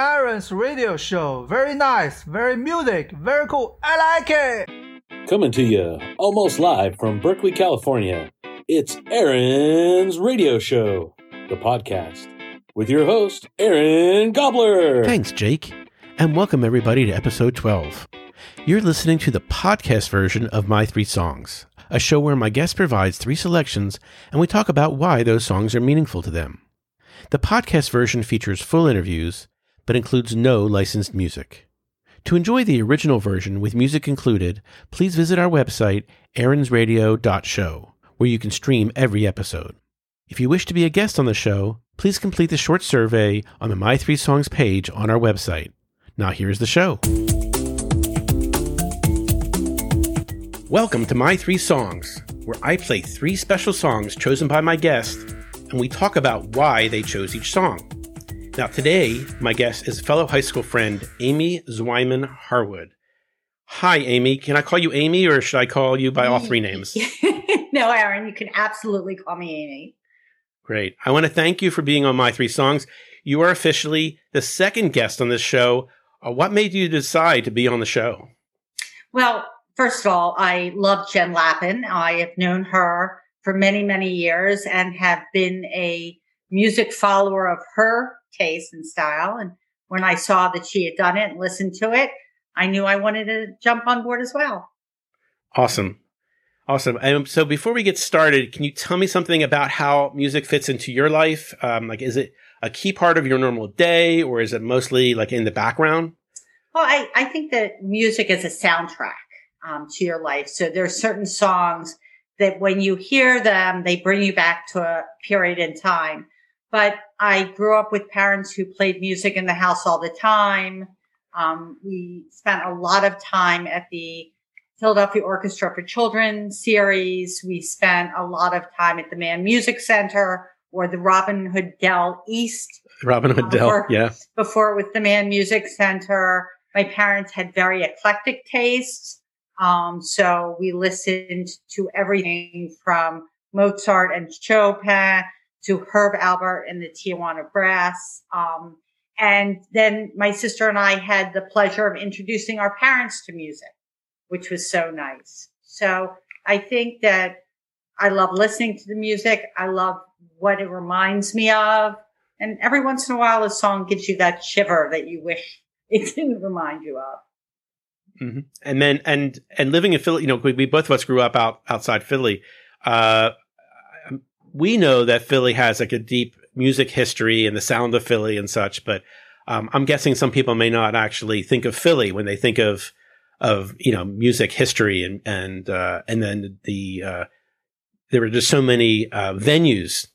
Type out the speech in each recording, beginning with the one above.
Aaron's radio show. Very nice, very music, very cool. I like it. Coming to you almost live from Berkeley, California. It's Aaron's radio show, the podcast, with your host, Aaron Gobbler. Thanks, Jake. And welcome everybody to episode 12. You're listening to the podcast version of My Three Songs, a show where my guest provides three selections and we talk about why those songs are meaningful to them. The podcast version features full interviews, but includes no licensed music. To enjoy the original version with music included, please visit our website, aaronsradio.show, where you can stream every episode. If you wish to be a guest on the show, please complete the short survey on the My Three Songs page on our website. Now here's the show. Welcome to My Three Songs, where I play three special songs chosen by my guest, and we talk about why they chose each song. Now, today, my guest is fellow high school friend Amy Zweiman Harwood. Hi, Amy. Can I call you Amy or should I call you by all three names? no, Aaron, you can absolutely call me Amy. Great. I want to thank you for being on My Three Songs. You are officially the second guest on this show. Uh, what made you decide to be on the show? Well, first of all, I love Jen Lappin. I have known her for many, many years and have been a music follower of her taste and style. And when I saw that she had done it and listened to it, I knew I wanted to jump on board as well. Awesome. Awesome. And so before we get started, can you tell me something about how music fits into your life? Um, like, is it a key part of your normal day or is it mostly like in the background? Well, I, I think that music is a soundtrack um, to your life. So there are certain songs that when you hear them, they bring you back to a period in time. But I grew up with parents who played music in the house all the time. Um, we spent a lot of time at the Philadelphia Orchestra for Children series. We spent a lot of time at the Mann Music Center or the Robin Hood Dell East. Robin Hood Dell, yeah. Before with the Mann Music Center. My parents had very eclectic tastes. Um, so we listened to everything from Mozart and Chopin to Herb Alpert and the Tijuana Brass. Um, and then my sister and I had the pleasure of introducing our parents to music, which was so nice. So I think that I love listening to the music. I love what it reminds me of. And every once in a while, a song gives you that shiver that you wish it didn't remind you of. Mm-hmm. And then, and, and living in Philly, you know, we, we, both of us grew up out outside Philly. Uh, we know that Philly has like a deep music history and the sound of Philly and such, but um, I'm guessing some people may not actually think of Philly when they think of of you know music history and and uh, and then the uh, there were just so many uh, venues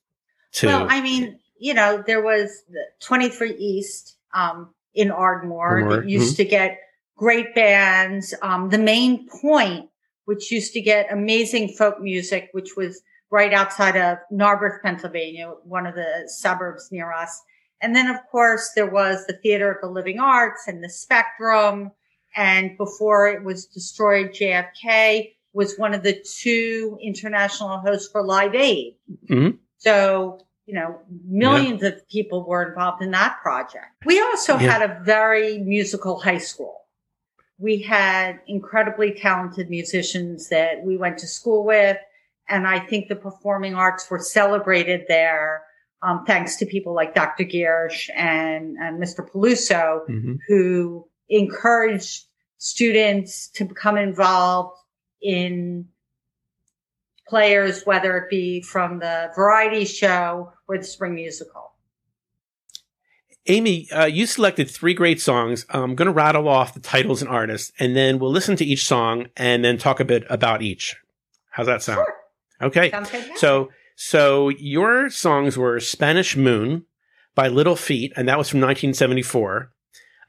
to. Well, I mean, you know, there was the 23 East um, in Ardmore, Ardmore. that used mm-hmm. to get great bands. Um, the main point, which used to get amazing folk music, which was right outside of Narberth, Pennsylvania, one of the suburbs near us. And then, of course, there was the Theater of the Living Arts and the Spectrum. And before it was destroyed, JFK was one of the two international hosts for Live Aid. Mm-hmm. So, you know, millions yeah. of people were involved in that project. We also yeah. had a very musical high school. We had incredibly talented musicians that we went to school with and I think the performing arts were celebrated there, um, thanks to people like Dr. Giersch and, and Mr. Peluso, mm-hmm. who encouraged students to become involved in players, whether it be from the variety show or the spring musical. Amy, uh, you selected three great songs. I'm going to rattle off the titles and artists, and then we'll listen to each song and then talk a bit about each. How's that sound? Sure. Okay. So so your songs were Spanish Moon by Little Feat, and that was from 1974.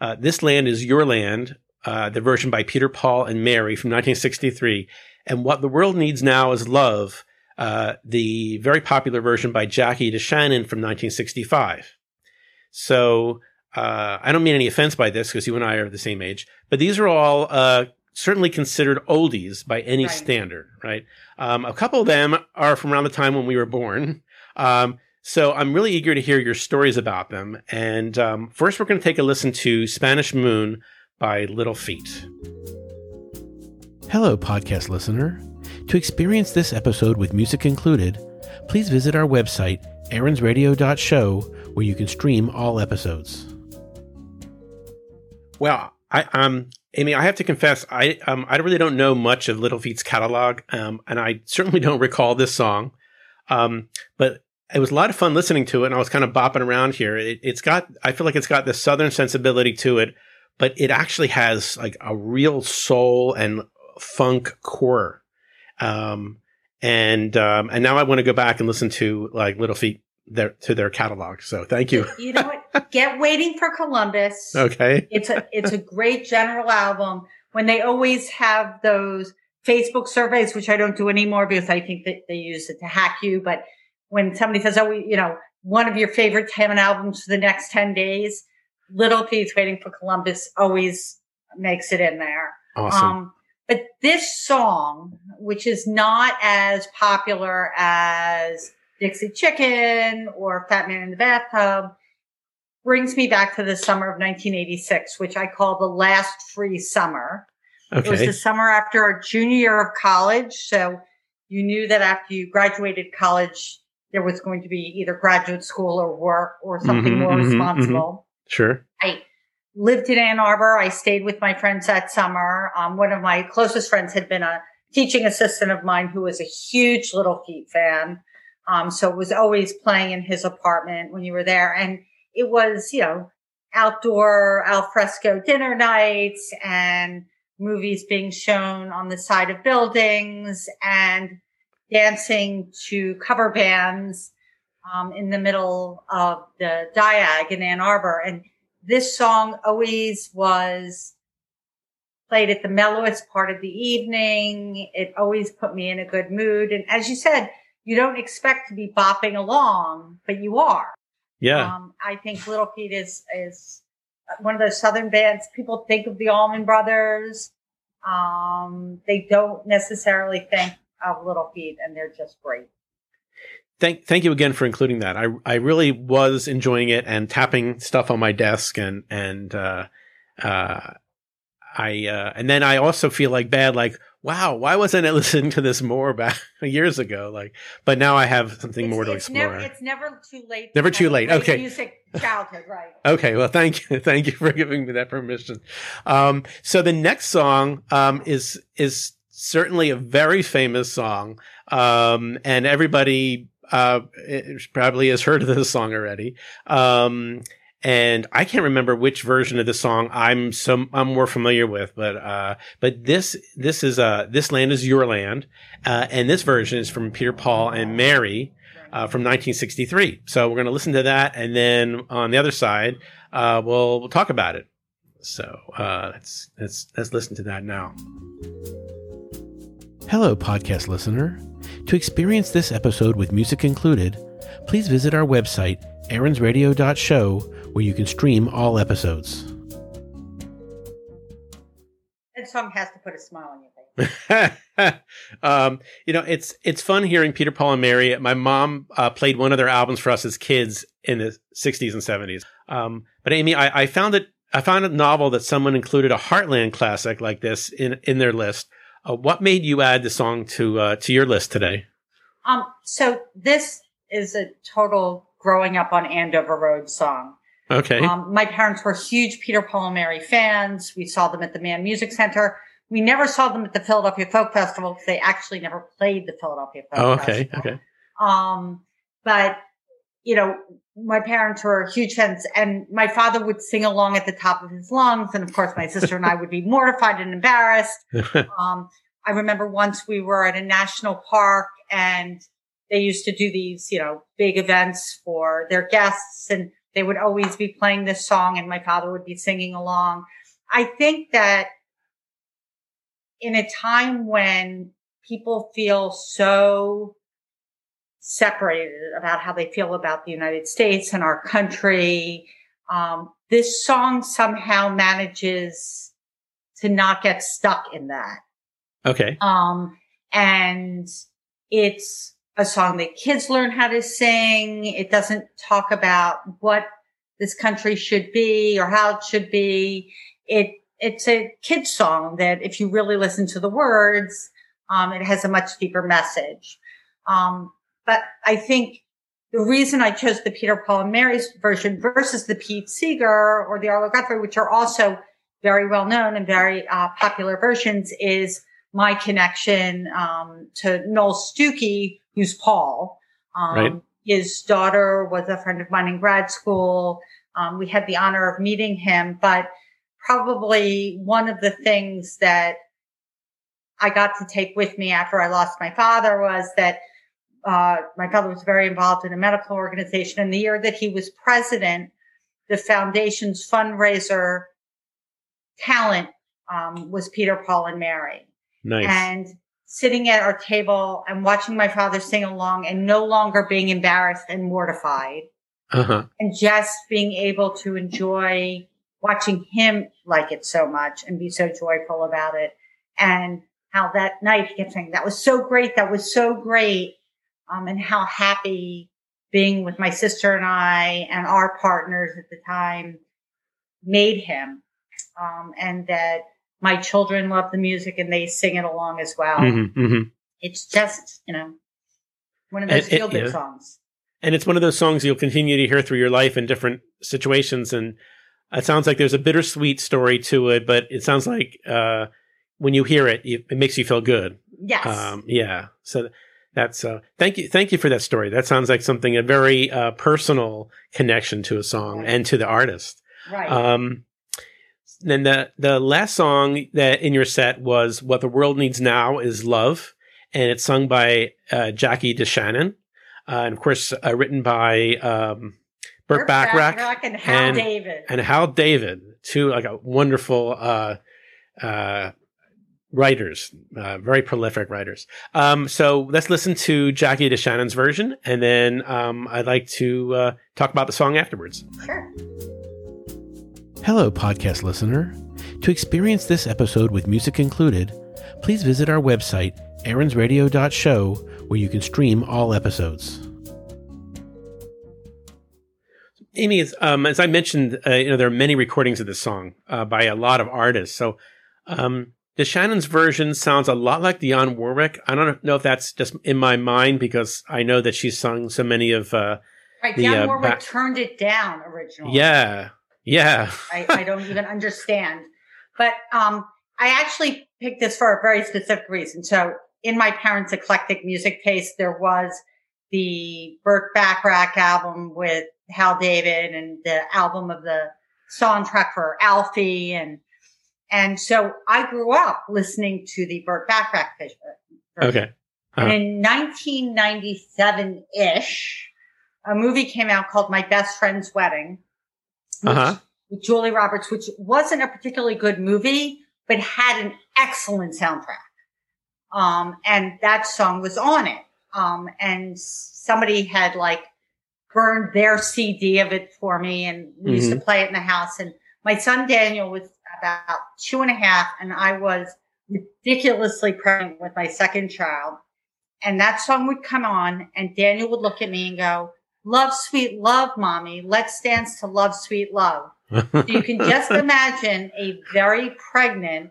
Uh, this Land is Your Land, uh, the version by Peter Paul and Mary from 1963. And What the World Needs Now is Love, uh, the very popular version by Jackie DeShannon from 1965. So uh, I don't mean any offense by this because you and I are the same age, but these are all uh, certainly considered oldies by any right. standard, right? Um, a couple of them are from around the time when we were born. Um, So I'm really eager to hear your stories about them. And um, first, we're going to take a listen to Spanish Moon by Little Feat. Hello, podcast listener. To experience this episode with music included, please visit our website, aaronsradio.show, where you can stream all episodes. Well, I um Amy, I have to confess, I um I really don't know much of Little Feat's catalog, um, and I certainly don't recall this song. Um, but it was a lot of fun listening to it, and I was kind of bopping around here. It, it's got, I feel like it's got this southern sensibility to it, but it actually has like a real soul and funk core. Um, and um, and now I want to go back and listen to like Little Feat their to their catalog. So thank you. You know what? Get waiting for Columbus. Okay. It's a it's a great general album. When they always have those Facebook surveys, which I don't do anymore because I think that they use it to hack you. But when somebody says, "Oh, you know, one of your favorite ten albums for the next ten days," Little Feat's "Waiting for Columbus" always makes it in there. Awesome. Um, but this song, which is not as popular as Dixie Chicken or Fat Man in the Bathtub brings me back to the summer of 1986, which I call the last free summer. Okay. It was the summer after our junior year of college. So you knew that after you graduated college, there was going to be either graduate school or work or something mm-hmm, more mm-hmm, responsible. Mm-hmm. Sure. I lived in Ann Arbor. I stayed with my friends that summer. Um, one of my closest friends had been a teaching assistant of mine who was a huge Little Feat fan. Um, so it was always playing in his apartment when you were there. And it was, you know, outdoor alfresco dinner nights and movies being shown on the side of buildings and dancing to cover bands um, in the middle of the Diag in Ann Arbor. And this song always was played at the mellowest part of the evening. It always put me in a good mood. And as you said, you don't expect to be bopping along, but you are. Yeah. Um, I think Little Feat is, is one of those Southern bands. People think of the Allman Brothers. Um, they don't necessarily think of Little Feat and they're just great. Thank, thank you again for including that. I, I really was enjoying it and tapping stuff on my desk and, and, uh, uh, I, uh, and then I also feel like bad, like, wow, why wasn't I listening to this more back years ago? Like, but now I have something it's, more to it's explore. Never, it's never too late. Never too late. Okay. Music childhood, right? okay. Well, thank you. Thank you for giving me that permission. Um, so the next song, um, is, is certainly a very famous song. Um, and everybody, uh, probably has heard of this song already. Um, and I can't remember which version of the song I'm some I'm more familiar with, but uh, but this this is uh this land is your land, uh, and this version is from Peter Paul and Mary. Uh, from 1963. So we're going to listen to that, and then on the other side, uh, we'll, we'll talk about it. So uh, let's let's let's listen to that now. Hello, podcast listener. To experience this episode with music included, please visit our website aaronsradio.show, where you can stream all episodes. That song has to put a smile on your face. um, you know, it's it's fun hearing Peter Paul and Mary. My mom uh, played one of their albums for us as kids in the '60s and '70s. Um, but Amy, I, I found it. I found it novel that someone included a Heartland classic like this in in their list. Uh, what made you add the song to uh, to your list today? Um, so this is a total growing up on Andover Road song. Okay. Um, my parents were huge Peter Paul and Mary fans. We saw them at the Mann Music Center. We never saw them at the Philadelphia Folk Festival because they actually never played the Philadelphia Folk oh, okay, Festival. Okay. Um, but you know, my parents were huge fans and my father would sing along at the top of his lungs. And of course, my sister and I would be mortified and embarrassed. um, I remember once we were at a national park and they used to do these, you know, big events for their guests and they would always be playing this song and my father would be singing along. I think that in a time when people feel so separated about how they feel about the United States and our country, um, this song somehow manages to not get stuck in that. Okay. Um, and it's a song that kids learn how to sing. It doesn't talk about what this country should be or how it should be. It, it's a kid song that if you really listen to the words, um, it has a much deeper message. Um, but I think the reason I chose the Peter, Paul, and Mary's version versus the Pete Seeger or the Arlo Guthrie, which are also very well known and very uh, popular versions, is my connection um, to Noel Stookey, who's Paul. Um, right. His daughter was a friend of mine in grad school. Um, we had the honor of meeting him, but probably one of the things that I got to take with me after I lost my father was that uh, my father was very involved in a medical organization. And the year that he was president, the foundation's fundraiser talent um, was Peter, Paul, and Mary. Nice. And sitting at our table and watching my father sing along and no longer being embarrassed and mortified. Uh-huh. And just being able to enjoy watching him like it so much and be so joyful about it. And how that night he kept saying, that was so great. That was so great um, and how happy being with my sister and I and our partners at the time made him. Um, and that my children love the music and they sing it along as well. Mm-hmm, mm-hmm. It's just, you know, one of those feel good yeah. songs. And it's one of those songs you'll continue to hear through your life in different situations. And it sounds like there's a bittersweet story to it, but it sounds like uh, when you hear it, it makes you feel good. Yes. Um, yeah. So that's uh, thank you, thank you for that story. That sounds like something a very uh, personal connection to a song right. and to the artist. Right. Um, then the the last song that in your set was "What the World Needs Now Is Love," and it's sung by uh, Jackie DeShannon, uh, and of course uh, written by um, Burt, Bacharach, Bacharach and Hal and, David. And Hal David, two like a wonderful uh, uh, writers, uh, very prolific writers. Um, so let's listen to Jackie DeShannon's version, and then um, I'd like to uh, talk about the song afterwards. Sure. Hello, podcast listener. To experience this episode with music included, please visit our website, aaronsradio.show, where you can stream all episodes. Amy, as, um, as I mentioned, uh, you know there are many recordings of this song uh, by a lot of artists. So, um, Shannon's version sounds a lot like Dionne Warwick. I don't know if that's just in my mind because I know that she's sung so many of. Uh, right, Dionne uh, Warwick back- turned it down originally. Yeah, yeah. I, I don't even understand, but um, I actually picked this for a very specific reason. So, in my parents' eclectic music taste, there was the Burt Bacharach album with Hal David and the album of the soundtrack for Alfie and and so I grew up listening to the Burt Bacharach version. Okay. Uh-huh. And in 1997 ish, a movie came out called My Best Friend's Wedding which, uh-huh. with Julie Roberts, which wasn't a particularly good movie, but had an excellent soundtrack. Um, and that song was on it. Um, and somebody had like burned their CD of it for me and we mm-hmm. used to mm-hmm. play it in the house. And my son Daniel was about two and a half and I was ridiculously pregnant with my second child. And that song would come on and Daniel would look at me and go, love, sweet love, mommy. Let's dance to love, sweet love. so you can just imagine a very pregnant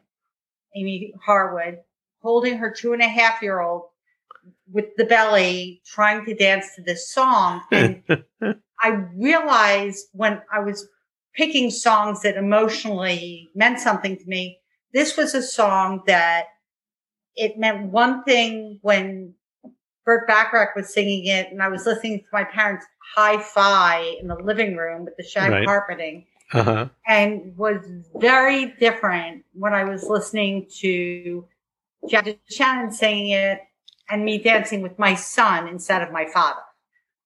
Amy Harwood holding her two and a half year old with the belly trying to dance to this song. And I realized when I was picking songs that emotionally meant something to me. This was a song that it meant one thing when Burt Bacharach was singing it and I was listening to my parents hi-fi in the living room with the shag right. carpeting uh-huh. and was very different when I was listening to Jack Shannon singing it and me dancing with my son instead of my father.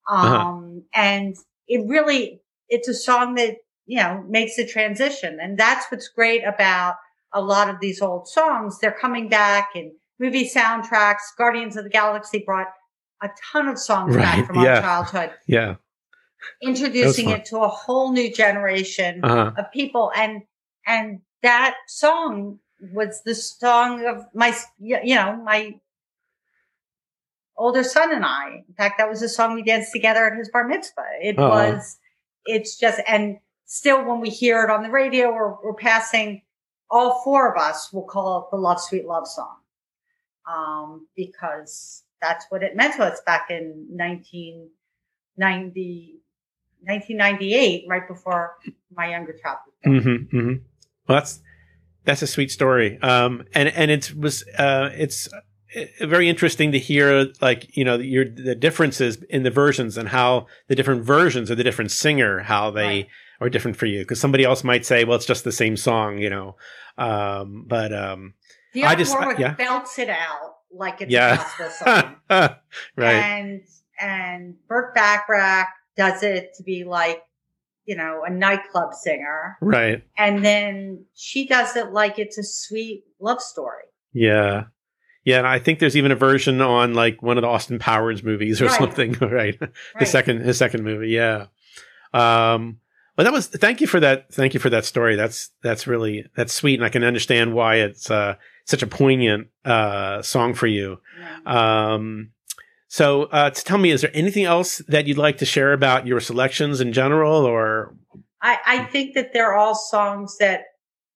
Uh-huh. Um, uh-huh. and it really, it's a song that you know, makes a transition. And that's what's great about a lot of these old songs. They're coming back in movie soundtracks. Guardians of the Galaxy brought a ton of songs right. back from yeah. our childhood. Yeah. Introducing it to a whole new generation uh-huh. of people. And, and that song was the song of my, you know, my older son and I. In fact, that was a song we danced together at his bar mitzvah. It uh-huh. was, it's just, and still when we hear it on the radio or we're passing, all four of us will call it the Love Sweet Love song. Um, because that's what it meant to us back in 1990, 1998, right before my younger child. Mm-hmm, mm-hmm. Well, that's, that's a sweet story. Um, and, and it was, uh, it's, very interesting to hear like you know your the differences in the versions and how the different versions of the different singer how they right. are different for you because somebody else might say well it's just the same song you know um, but um the I just I, yeah. belts it out like it's yeah. a gospel song right and and Burt Bacharach does it to be like you know a nightclub singer right and then she does it like it's a sweet love story yeah yeah, and I think there's even a version on like one of the Austin Powers movies or right. something, right? right? The second his second movie, yeah. Um but that was thank you for that thank you for that story. That's that's really that's sweet and I can understand why it's uh such a poignant uh song for you. Um so uh to tell me is there anything else that you'd like to share about your selections in general or I I think that they're all songs that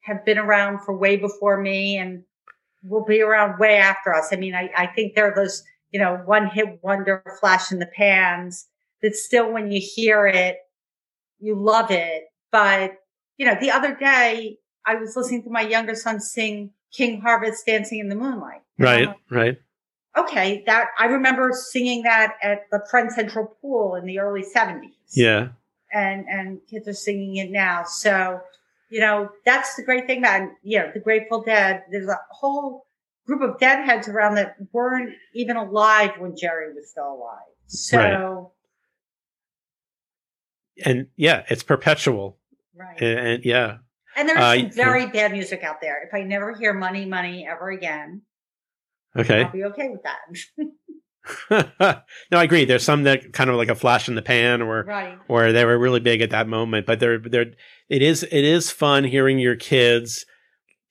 have been around for way before me and will be around way after us. I mean, I, I think there are those, you know, one hit wonder flash in the pans that still when you hear it, you love it. But, you know, the other day I was listening to my younger son sing King Harvest Dancing in the Moonlight. Right, right. Okay, that I remember singing that at the Friend Central Pool in the early 70s. Yeah. And and kids are singing it now. So you know, that's the great thing about, you know, the Grateful Dead. There's a whole group of deadheads around that weren't even alive when Jerry was still alive. So. Right. And yeah, it's perpetual. Right. And, and yeah. And there's uh, some very bad music out there. If I never hear Money, Money ever again, okay, I'll be okay with that. no, I agree. There's some that kind of like a flash in the pan, or right. or they were really big at that moment. But they're they're it is it is fun hearing your kids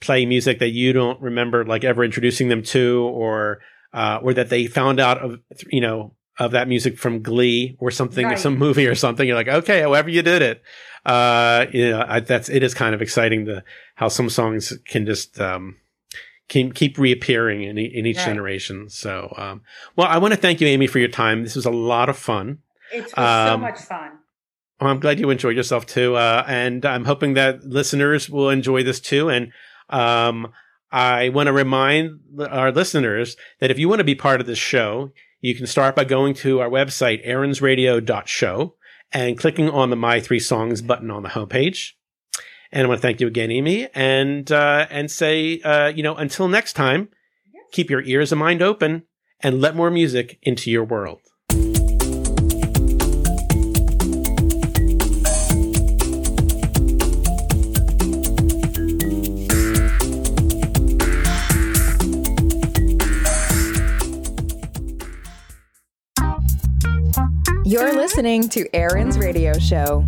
play music that you don't remember like ever introducing them to, or uh, or that they found out of you know of that music from Glee or something, right. some movie or something. You're like, okay, however you did it, uh, you know, I, that's it is kind of exciting to how some songs can just um, keep, keep reappearing in, in each right. generation. So, um, well, I want to thank you, Amy, for your time. This was a lot of fun. It was um, so much fun. Well, I'm glad you enjoyed yourself too. Uh, and I'm hoping that listeners will enjoy this too. And, um, I want to remind our listeners that if you want to be part of this show, you can start by going to our website, aaronsradio.show and clicking on the My Three Songs button on the homepage. And I want to thank you again, Amy, and uh, and say, uh, you know, until next time, keep your ears and mind open, and let more music into your world. listening to Aaron's radio show.